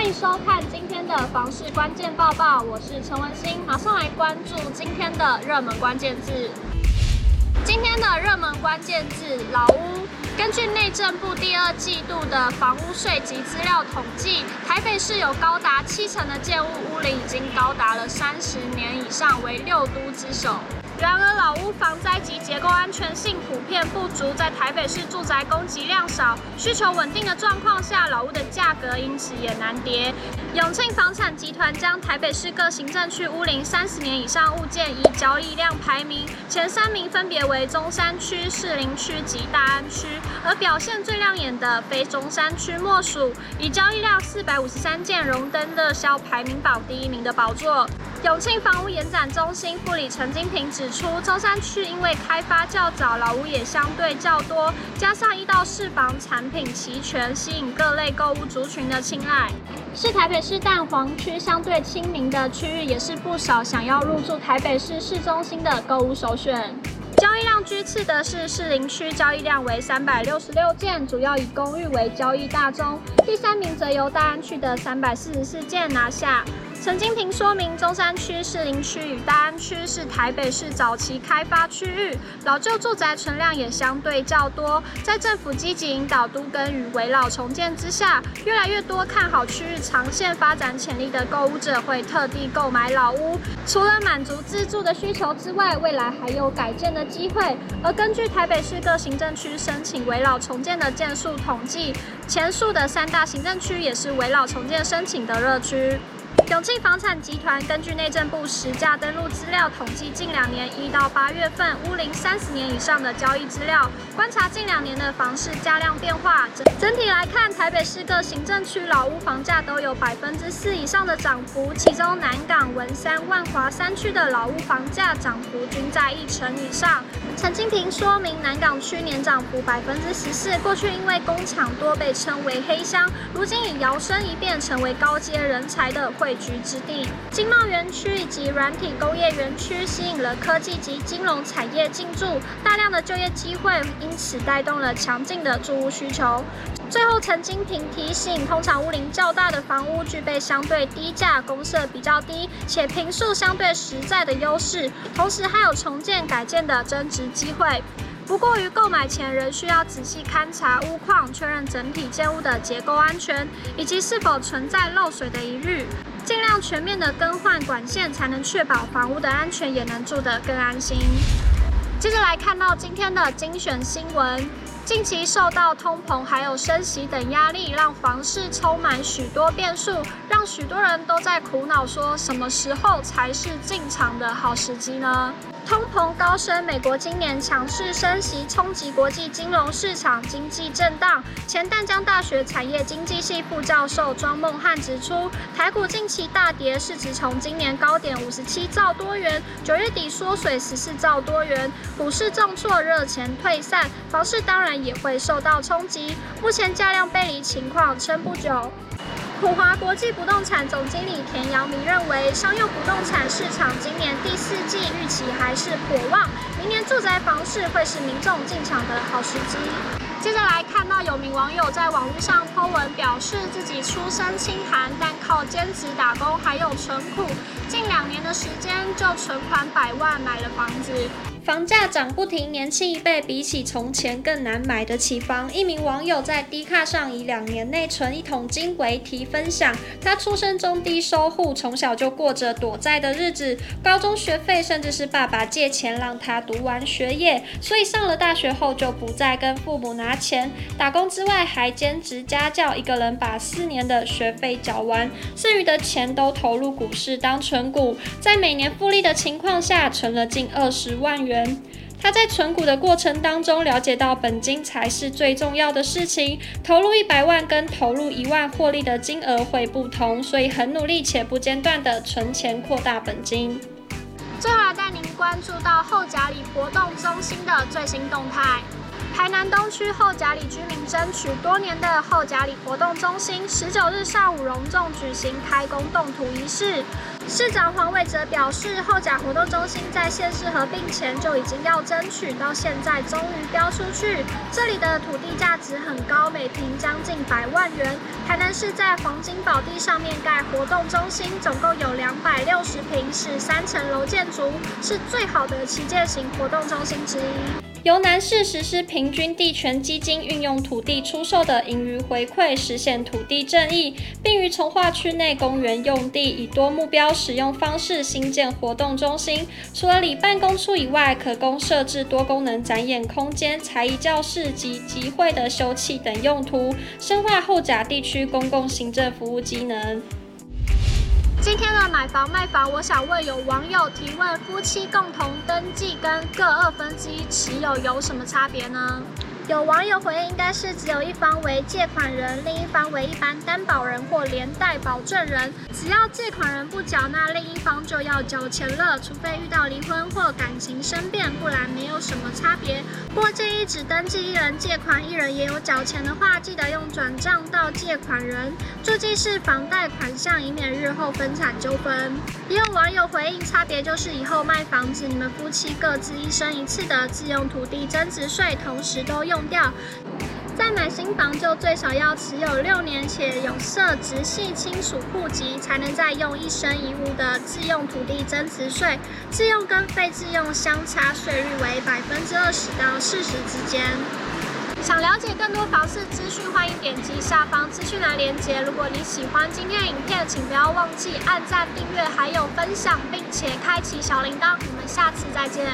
欢迎收看今天的房市关键报报，我是陈文心，马上来关注今天的热门关键字。今天的热门关键字：老屋。根据内政部第二季度的房屋税及资料统计，台北市有高达七成的建物屋龄已经高达了三十年以上，为六都之首。然而，老屋防灾及结构安全性普遍不足，在台北市住宅供给量少、需求稳定的状况下，老屋的价格因此也难跌。永庆房产集团将台北市各行政区屋龄三十年以上物件以交易量排名，前三名分别为中山区、士林区及大安区，而表现最亮眼的非中山区莫属，以交易量四百五十三件荣登热销排名榜第一名的宝座。永庆房屋延展中心副理陈金平指出，中山区因为开发较早，老屋也相对较多，加上一到四房产品齐全，吸引各类购物族群的青睐。是台北市蛋黄区相对亲民的区域，也是不少想要入住台北市市中心的购物首选。交易量居次的是士林区，交易量为三百六十六件，主要以公寓为交易大宗。第三名则由大安区的三百四十四件拿下。陈金平说明，中山区、士林区与大安区是台北市早期开发区域，老旧住宅存量也相对较多。在政府积极引导都更与围老重建之下，越来越多看好区域长线发展潜力的购屋者会特地购买老屋。除了满足自住的需求之外，未来还有改建的机会。而根据台北市各行政区申请围老重建的件数统计，前述的三大行政区也是围老重建申请的热区。永庆房产集团根据内政部实价登录资料统计，近两年一到八月份屋龄三十年以上的交易资料，观察近两年的房市价量变化。整整体来看，台北市各行政区老屋房价都有百分之四以上的涨幅，其中南港、文山、万华三区的老屋房价涨幅均在一成以上。陈金平说明，南港区年涨幅百分之十四，过去因为工厂多被称为黑箱，如今已摇身一变成为高阶人才的汇局之地。经贸园区以及软体工业园区吸引了科技及金融产业进驻，大量的就业机会，因此带动了强劲的住屋需求。最后，陈金平提醒，通常屋龄较大的房屋具备相对低价、公设比较低且坪数相对实在的优势，同时还有重建改建的增值机会。不过，于购买前仍需要仔细勘察屋况，确认整体建物的结构安全以及是否存在漏水的疑虑，全面的更换管线，才能确保房屋的安全，也能住得更安心。接着来看到今天的精选新闻。近期受到通膨还有升息等压力，让房市充满许多变数，让许多人都在苦恼，说什么时候才是进场的好时机呢？通膨高升，美国今年强势升息，冲击国际金融市场，经济震荡。前淡江大学产业经济系副教授庄梦汉指出，台股近期大跌，市值从今年高点五十七兆多元，九月底缩水十四兆多元，股市重挫，热钱退散，房市当然也会受到冲击。目前价量背离情况撑不久。普华国际不动产总经理田阳明认为，商用不动产市场今年第四季预期还是颇旺，明年住宅房市会是民众进场的好时机。接着来看到有名网友在网络上 po 文表示，自己出身清寒，但靠兼职打工还有存款，近两年的时间就存款百万买了房子。房价涨不停，年轻一辈比起从前更难买得起房。一名网友在 Dcard 上以两年内存一桶金为题分享，他出身中低收户，从小就过着躲债的日子，高中学费甚至是爸爸借钱让他读完学业，所以上了大学后就不再跟父母拿钱，打工之外还兼职家教，一个人把四年的学费缴完，剩余的钱都投入股市当存股，在每年复利的情况下，存了近二十万元。他在存股的过程当中了解到，本金才是最重要的事情。投入一百万跟投入一万获利的金额会不同，所以很努力且不间断的存钱扩大本金。最后来带您关注到后甲里活动中心的最新动态。台南东区后甲里居民争取多年的后甲里活动中心，十九日上午隆重举行开工动土仪式。市长黄伟哲表示，后甲活动中心在县市合并前就已经要争取，到现在终于标出去。这里的土地价值很高，每坪将近百万元。台南市在黄金宝地上面盖活动中心，总共有两百六十坪，是三层楼建筑，是最好的旗舰型活动中心之一。由南市实施平均地权基金，运用土地出售的盈余回馈，实现土地正义，并于从化区内公园用地以多目标使用方式新建活动中心。除了里办公处以外，可供设置多功能展演空间、才艺教室及集会的休憩等用途，深化后甲地区公共行政服务机能。今天的买房卖房，我想问有网友提问：夫妻共同登记跟各二分之一持有有什么差别呢？有网友回应，应该是只有一方为借款人，另一方为一般担保人或连带保证人。只要借款人不缴纳，另一方就要缴钱了。除非遇到离婚或感情生变，不然没有什么差别。不过建议只登记一人借款，一人也有缴钱的话，记得用转账到借款人，注记是房贷款项，以免日后分产纠纷。也有网友回应，差别就是以后卖房子，你们夫妻各自一生一次的自用土地增值税，同时都用掉。再买新房就最少要持有六年且有设直系亲属户籍，才能再用一生一物的自用土地增值税。自用跟非自用相差税率为百分之二十到四十之间。想了解更多房市资讯，欢迎点击下方资讯栏连接。如果你喜欢今天的影片，请不要忘记按赞、订阅，还有分享，并且开启小铃铛。我们下次再见。